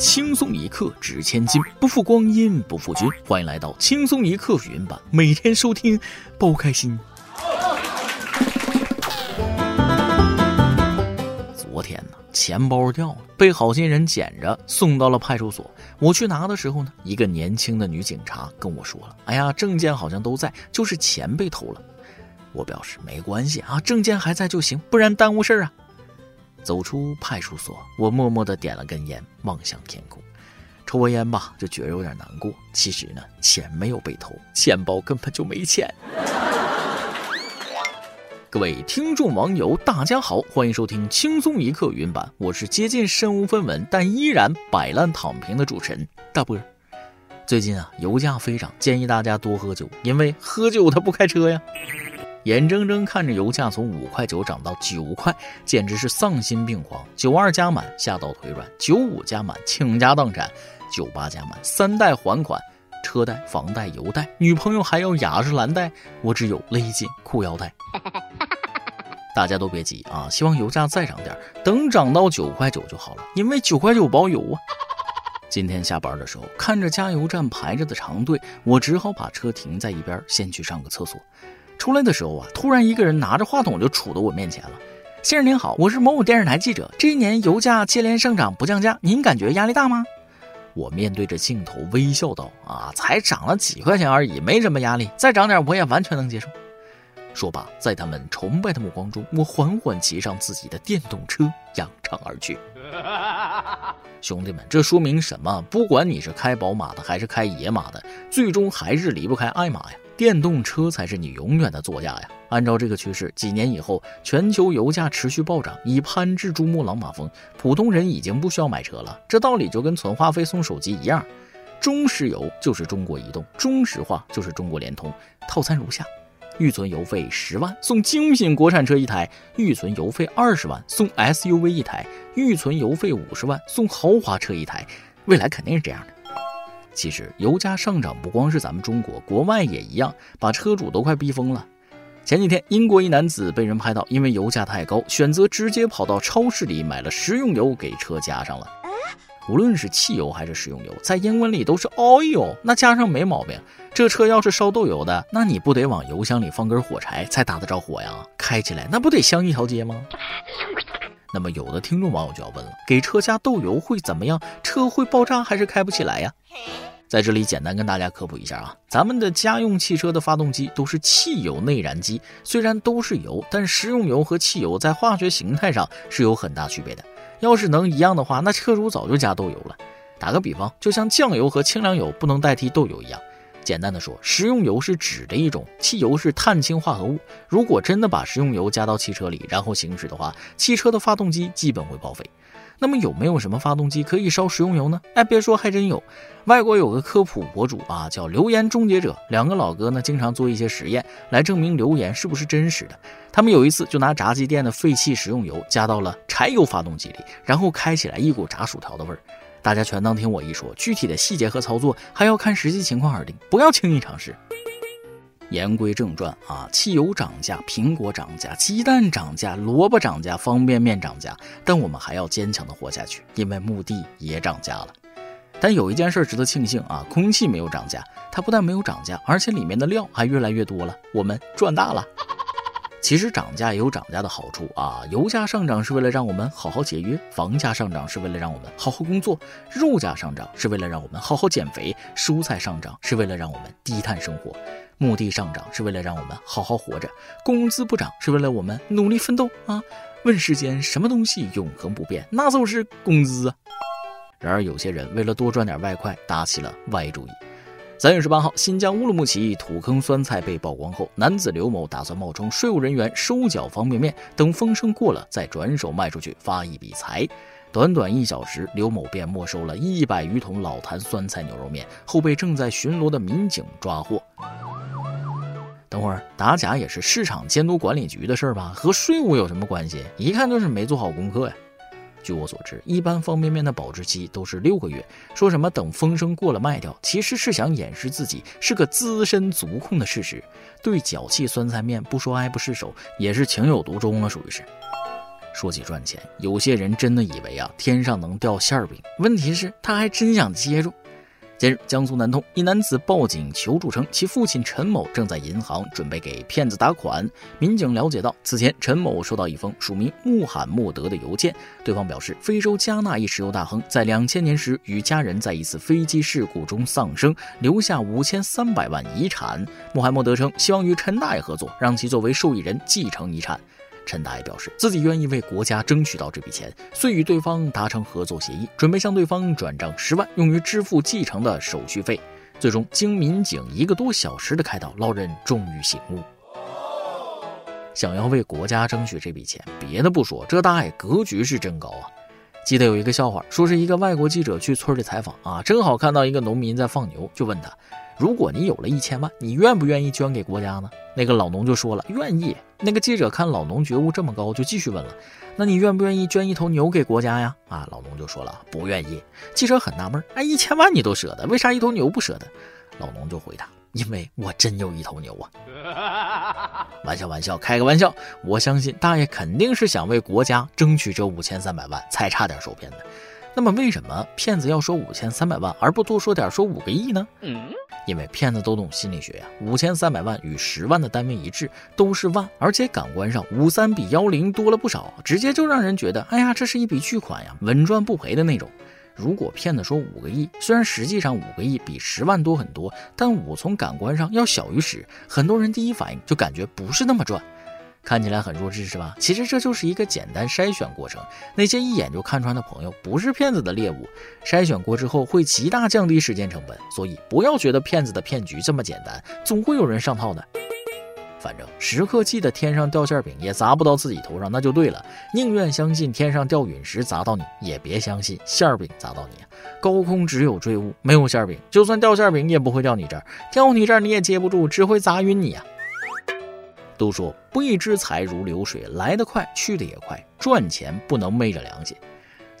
轻松一刻值千金，不负光阴不负君。欢迎来到轻松一刻语音版，每天收听，包开心。昨天呢，钱包掉了，被好心人捡着送到了派出所。我去拿的时候呢，一个年轻的女警察跟我说了：“哎呀，证件好像都在，就是钱被偷了。”我表示没关系啊，证件还在就行，不然耽误事儿啊。走出派出所，我默默地点了根烟，望向天空。抽完烟吧，就觉得有点难过。其实呢，钱没有被偷，钱包根本就没钱。各位听众网友，大家好，欢迎收听轻松一刻云版，我是接近身无分文但依然摆烂躺平的主持人大波。最近啊，油价飞涨，建议大家多喝酒，因为喝酒他不开车呀。眼睁睁看着油价从五块九涨到九块，简直是丧心病狂。九二加满吓到腿软，九五加满倾家荡产，九八加满三代还款，车贷、房贷、油贷，女朋友还要雅诗兰黛，我只有勒紧裤腰带。大家都别急啊，希望油价再涨点，等涨到九块九就好了，因为九块九包邮啊。今天下班的时候，看着加油站排着的长队，我只好把车停在一边，先去上个厕所。出来的时候啊，突然一个人拿着话筒就杵到我面前了。先生您好，我是某某电视台记者。这一年油价接连上涨不降价，您感觉压力大吗？我面对着镜头微笑道：“啊，才涨了几块钱而已，没什么压力，再涨点我也完全能接受。”说罢，在他们崇拜的目光中，我缓缓骑上自己的电动车，扬长而去。兄弟们，这说明什么？不管你是开宝马的还是开野马的，最终还是离不开爱马呀。电动车才是你永远的座驾呀！按照这个趋势，几年以后，全球油价持续暴涨，已攀至珠穆朗玛峰，普通人已经不需要买车了。这道理就跟存话费送手机一样，中石油就是中国移动，中石化就是中国联通。套餐如下：预存油费十万送精品国产车一台，预存油费二十万送 SUV 一台，预存油费五十万送豪华车一台。未来肯定是这样的。其实油价上涨不光是咱们中国，国外也一样，把车主都快逼疯了。前几天，英国一男子被人拍到，因为油价太高，选择直接跑到超市里买了食用油给车加上了。无论是汽油还是食用油，在英文里都是 oil，那加上没毛病。这车要是烧豆油的，那你不得往油箱里放根火柴才打得着火呀？开起来那不得香一条街吗？那么有的听众网友就要问了：给车加豆油会怎么样？车会爆炸还是开不起来呀？在这里简单跟大家科普一下啊，咱们的家用汽车的发动机都是汽油内燃机，虽然都是油，但食用油和汽油在化学形态上是有很大区别的。要是能一样的话，那车主早就加豆油了。打个比方，就像酱油和清凉油不能代替豆油一样。简单的说，食用油是纸的一种，汽油是碳氢化合物。如果真的把食用油加到汽车里，然后行驶的话，汽车的发动机基本会报废。那么有没有什么发动机可以烧食用油呢？哎，别说，还真有。外国有个科普博主啊，叫流言终结者。两个老哥呢，经常做一些实验来证明流言是不是真实的。他们有一次就拿炸鸡店的废弃食用油加到了柴油发动机里，然后开起来一股炸薯条的味儿。大家全当听我一说，具体的细节和操作还要看实际情况而定，不要轻易尝试。言归正传啊，汽油涨价，苹果涨价，鸡蛋涨价，萝卜涨价，方便面涨价，但我们还要坚强的活下去，因为墓地也涨价了。但有一件事值得庆幸啊，空气没有涨价，它不但没有涨价，而且里面的料还越来越多了，我们赚大了。其实涨价也有涨价的好处啊，油价上涨是为了让我们好好节约，房价上涨是为了让我们好好工作，肉价上涨是为了让我们好好减肥，蔬菜上涨是为了让我们低碳生活。墓地上涨是为了让我们好好活着，工资不涨是为了我们努力奋斗啊！问世间什么东西永恒不变？那就是工资啊！然而有些人为了多赚点外快，打起了歪主意。三月十八号，新疆乌鲁木齐土坑酸菜被曝光后，男子刘某打算冒充税务人员收缴方便面，等风声过了再转手卖出去发一笔财。短短一小时，刘某便没收了一百余桶老坛酸菜牛肉面，后被正在巡逻的民警抓获。等会儿打假也是市场监督管理局的事儿吧？和税务有什么关系？一看就是没做好功课呀！据我所知，一般方便面的保质期都是六个月。说什么等风声过了卖掉，其实是想掩饰自己是个资深足控的事实。对脚气酸菜面不说爱不释手，也是情有独钟了，属于是。说起赚钱，有些人真的以为啊天上能掉馅儿饼，问题是他还真想接住。近日，江苏南通一男子报警求助称，其父亲陈某正在银行准备给骗子打款。民警了解到，此前陈某收到一封署名穆罕默德的邮件，对方表示，非洲加纳一石油大亨在两千年时与家人在一次飞机事故中丧生，留下五千三百万遗产。穆罕默德称，希望与陈大爷合作，让其作为受益人继承遗产。陈大爷表示，自己愿意为国家争取到这笔钱，遂与对方达成合作协议，准备向对方转账十万，用于支付继承的手续费。最终，经民警一个多小时的开导，老人终于醒悟。想要为国家争取这笔钱，别的不说，这大爷格局是真高啊！记得有一个笑话，说是一个外国记者去村里采访啊，正好看到一个农民在放牛，就问他：如果你有了一千万，你愿不愿意捐给国家呢？那个老农就说了，愿意。那个记者看老农觉悟这么高，就继续问了：“那你愿不愿意捐一头牛给国家呀？”啊，老农就说了：“不愿意。”记者很纳闷：“哎，一千万你都舍得，为啥一头牛不舍得？”老农就回答：“因为我真有一头牛啊！”玩笑玩笑，开个玩笑。我相信大爷肯定是想为国家争取这五千三百万，才差点受骗的。那么为什么骗子要说五千三百万，而不多说点说五个亿呢？因为骗子都懂心理学呀，五千三百万与十万的单位一致，都是万，而且感官上五三比幺零多了不少，直接就让人觉得，哎呀，这是一笔巨款呀，稳赚不赔的那种。如果骗子说五个亿，虽然实际上五个亿比十万多很多，但五从感官上要小于十，很多人第一反应就感觉不是那么赚。看起来很弱智是吧？其实这就是一个简单筛选过程。那些一眼就看穿的朋友不是骗子的猎物。筛选过之后会极大降低时间成本，所以不要觉得骗子的骗局这么简单，总会有人上套的。反正时刻记得天上掉馅饼也砸不到自己头上，那就对了。宁愿相信天上掉陨石砸到你，也别相信馅饼砸到你。高空只有坠物，没有馅饼。就算掉馅饼也不会掉你这儿，掉你这儿你也接不住，只会砸晕你呀。都说不义之财如流水，来得快，去得也快。赚钱不能昧着良心。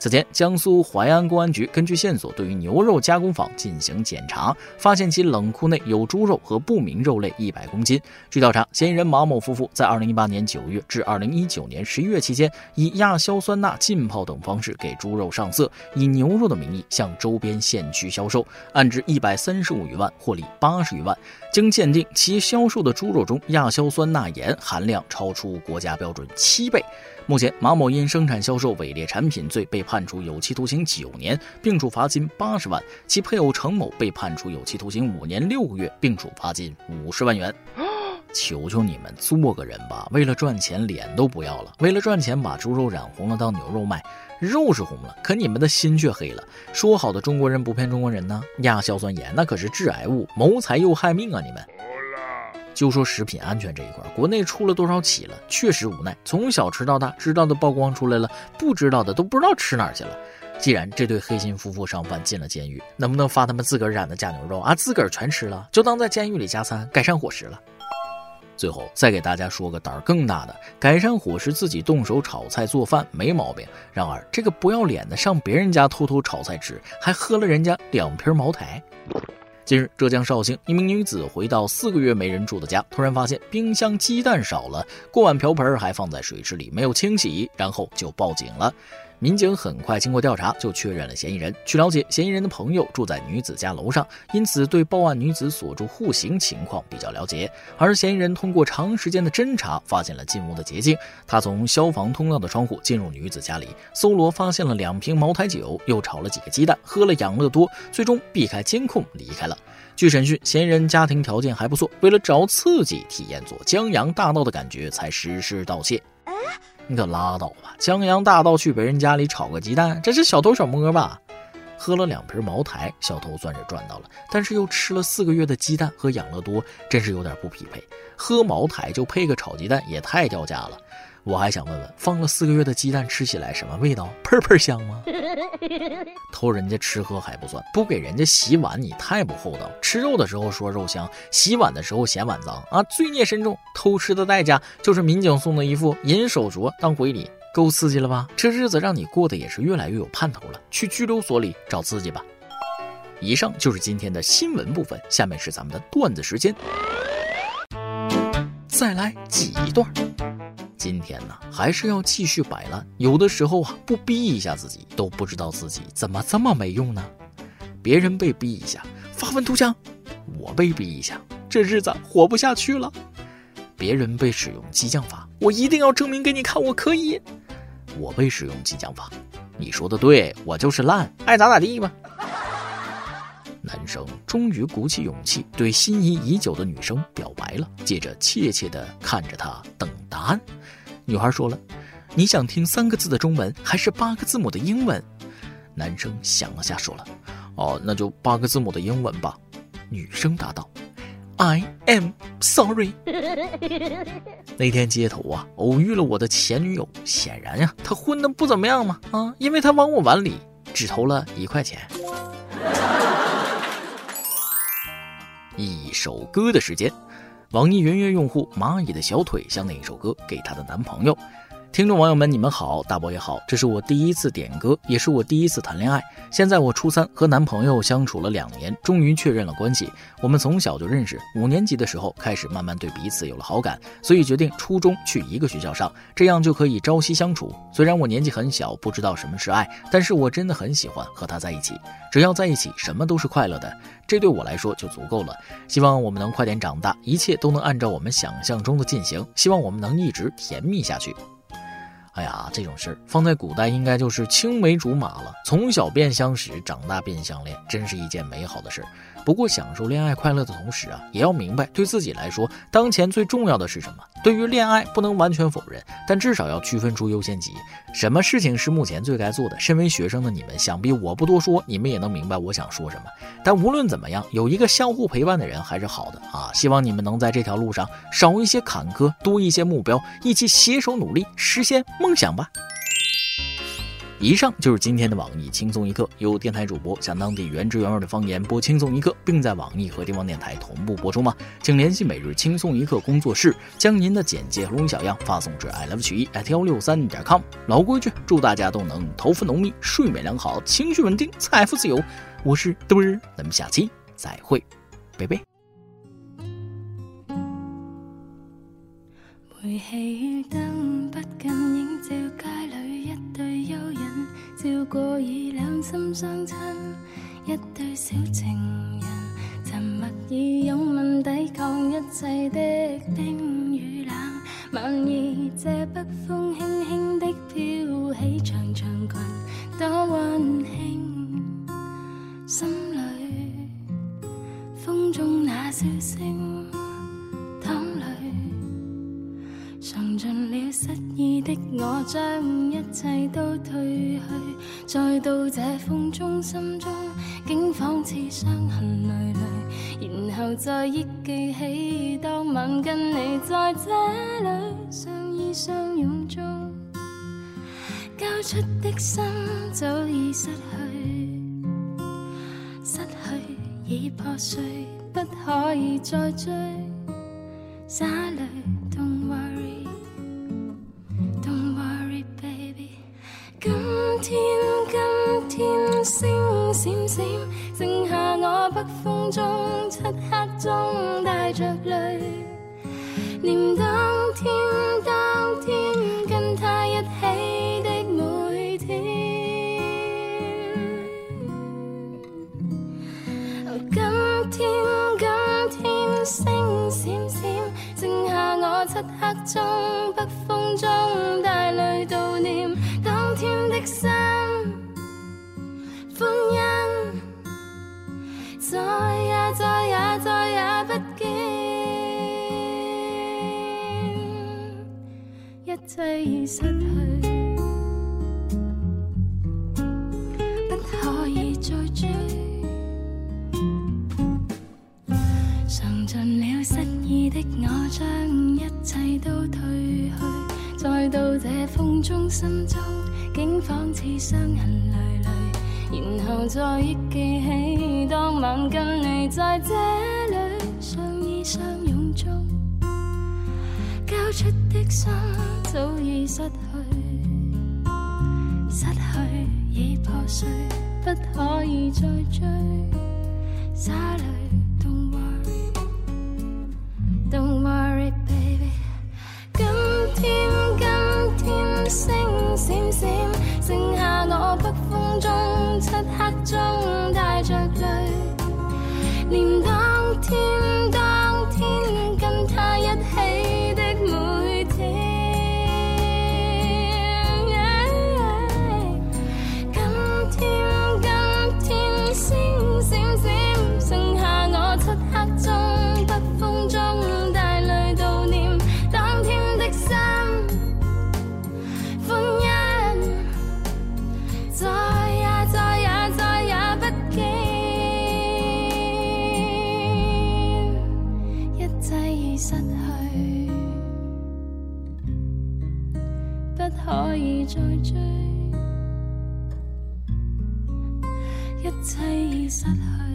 此前，江苏淮安公安局根据线索，对于牛肉加工坊进行检查，发现其冷库内有猪肉和不明肉类一百公斤。据调查，嫌疑人马某夫妇在二零一八年九月至二零一九年十一月期间，以亚硝酸钠浸泡等方式给猪肉上色，以牛肉的名义向周边县区销售，案值一百三十五余万，获利八十余万。经鉴定，其销售的猪肉中亚硝酸钠盐含量超出国家标准七倍。目前，马某因生产销售伪劣产品罪被判处有期徒刑九年，并处罚金八十万；其配偶程某被判处有期徒刑五年六个月，并处罚金五十万元。求求你们做个人吧！为了赚钱，脸都不要了；为了赚钱，把猪肉染红了当牛肉卖，肉是红了，可你们的心却黑了。说好的中国人不骗中国人呢？亚硝酸盐那可是致癌物，谋财又害命啊！你们。就说食品安全这一块，国内出了多少起了？确实无奈，从小吃到大，知道的曝光出来了，不知道的都不知道吃哪去了。既然这对黑心夫妇上犯进了监狱，能不能发他们自个儿染的假牛肉啊？自个儿全吃了，就当在监狱里加餐，改善伙食了。最后再给大家说个胆儿更大的，改善伙食自己动手炒菜做饭没毛病。然而这个不要脸的上别人家偷偷炒菜吃，还喝了人家两瓶茅台。近日，浙江绍兴一名女子回到四个月没人住的家，突然发现冰箱鸡蛋少了，锅碗瓢盆还放在水池里没有清洗，然后就报警了。民警很快经过调查，就确认了嫌疑人。据了解，嫌疑人的朋友住在女子家楼上，因此对报案女子所住户型情况比较了解。而嫌疑人通过长时间的侦查，发现了进屋的捷径。他从消防通道的窗户进入女子家里，搜罗发现了两瓶茅台酒，又炒了几个鸡蛋，喝了养乐多，最终避开监控离开了。据审讯，嫌疑人家庭条件还不错，为了找刺激，体验做江洋大盗的感觉，才实施盗窃。你可拉倒吧！江洋大盗去别人家里炒个鸡蛋，这是小偷小摸吧？喝了两瓶茅台，小偷算是赚到了，但是又吃了四个月的鸡蛋和养乐多，真是有点不匹配。喝茅台就配个炒鸡蛋，也太掉价了。我还想问问，放了四个月的鸡蛋吃起来什么味道？喷喷香吗？偷人家吃喝还不算，不给人家洗碗，你太不厚道。吃肉的时候说肉香，洗碗的时候嫌碗脏啊，罪孽深重。偷吃的代价就是民警送的一副银手镯当回礼，够刺激了吧？这日子让你过得也是越来越有盼头了。去拘留所里找刺激吧。以上就是今天的新闻部分，下面是咱们的段子时间。再来挤一段。今天呢，还是要继续摆烂。有的时候啊，不逼一下自己，都不知道自己怎么这么没用呢。别人被逼一下发愤图强，我被逼一下，这日子活不下去了。别人被使用激将法，我一定要证明给你看，我可以。我被使用激将法，你说的对，我就是烂，爱咋咋地吧。男生终于鼓起勇气对心仪已久的女生表白了，接着怯怯地看着她等答案。女孩说了：“你想听三个字的中文还是八个字母的英文？”男生想了下说了：“哦，那就八个字母的英文吧。”女生答道：“I am sorry。”那天街头啊，偶遇了我的前女友，显然呀，她混的不怎么样嘛啊，因为她往我碗里只投了一块钱。一首歌的时间，网易云音乐用户蚂蚁的小腿像那一首歌给她的男朋友。听众网友们，你们好，大伯也好，这是我第一次点歌，也是我第一次谈恋爱。现在我初三，和男朋友相处了两年，终于确认了关系。我们从小就认识，五年级的时候开始慢慢对彼此有了好感，所以决定初中去一个学校上，这样就可以朝夕相处。虽然我年纪很小，不知道什么是爱，但是我真的很喜欢和他在一起。只要在一起，什么都是快乐的，这对我来说就足够了。希望我们能快点长大，一切都能按照我们想象中的进行。希望我们能一直甜蜜下去。哎呀，这种事儿放在古代应该就是青梅竹马了，从小便相识，长大便相恋，真是一件美好的事儿。不过，享受恋爱快乐的同时啊，也要明白对自己来说，当前最重要的是什么。对于恋爱，不能完全否认，但至少要区分出优先级。什么事情是目前最该做的？身为学生的你们，想必我不多说，你们也能明白我想说什么。但无论怎么样，有一个相互陪伴的人还是好的啊！希望你们能在这条路上少一些坎坷，多一些目标，一起携手努力，实现梦想吧。以上就是今天的网易轻松一刻，由电台主播向当地原汁原味的方言播轻松一刻，并在网易和地方电台同步播出吗？请联系每日轻松一刻工作室，将您的简介和录音小样发送至 i love 曲艺 at 幺六三点 com。老规矩，祝大家都能头发浓密，睡眠良好，情绪稳定，财富自由。我是墩儿，咱们下期再会，拜拜。煤气灯不禁，映照街里一对幽人，照过已两心相亲，一对小情人，沉默以拥吻抵抗一切的冰与冷。晚意借北风轻轻的飘起长长裙，多温到这风中，心中竟仿似伤痕累累，然后再忆记起当晚跟你在这里相依相拥中，交出的心早已失去，失去已破碎，不可以再追，洒泪。北风中漆黑中带着泪，念当天当天跟他一起的每天。今天今天星闪闪，剩下我漆黑中北风中带泪悼念当天的心。一切已失去，不可以再追。尝尽了失意的我，将一切都褪去，再到这风中，心中竟仿似伤痕累累。然后再忆记起当晚跟你在这里相依相拥中，出的心早已失去，失去已破碎，不可以再追。洒泪，Don't worry，Don't worry，baby，今天。失去不可以再追，一切已失去。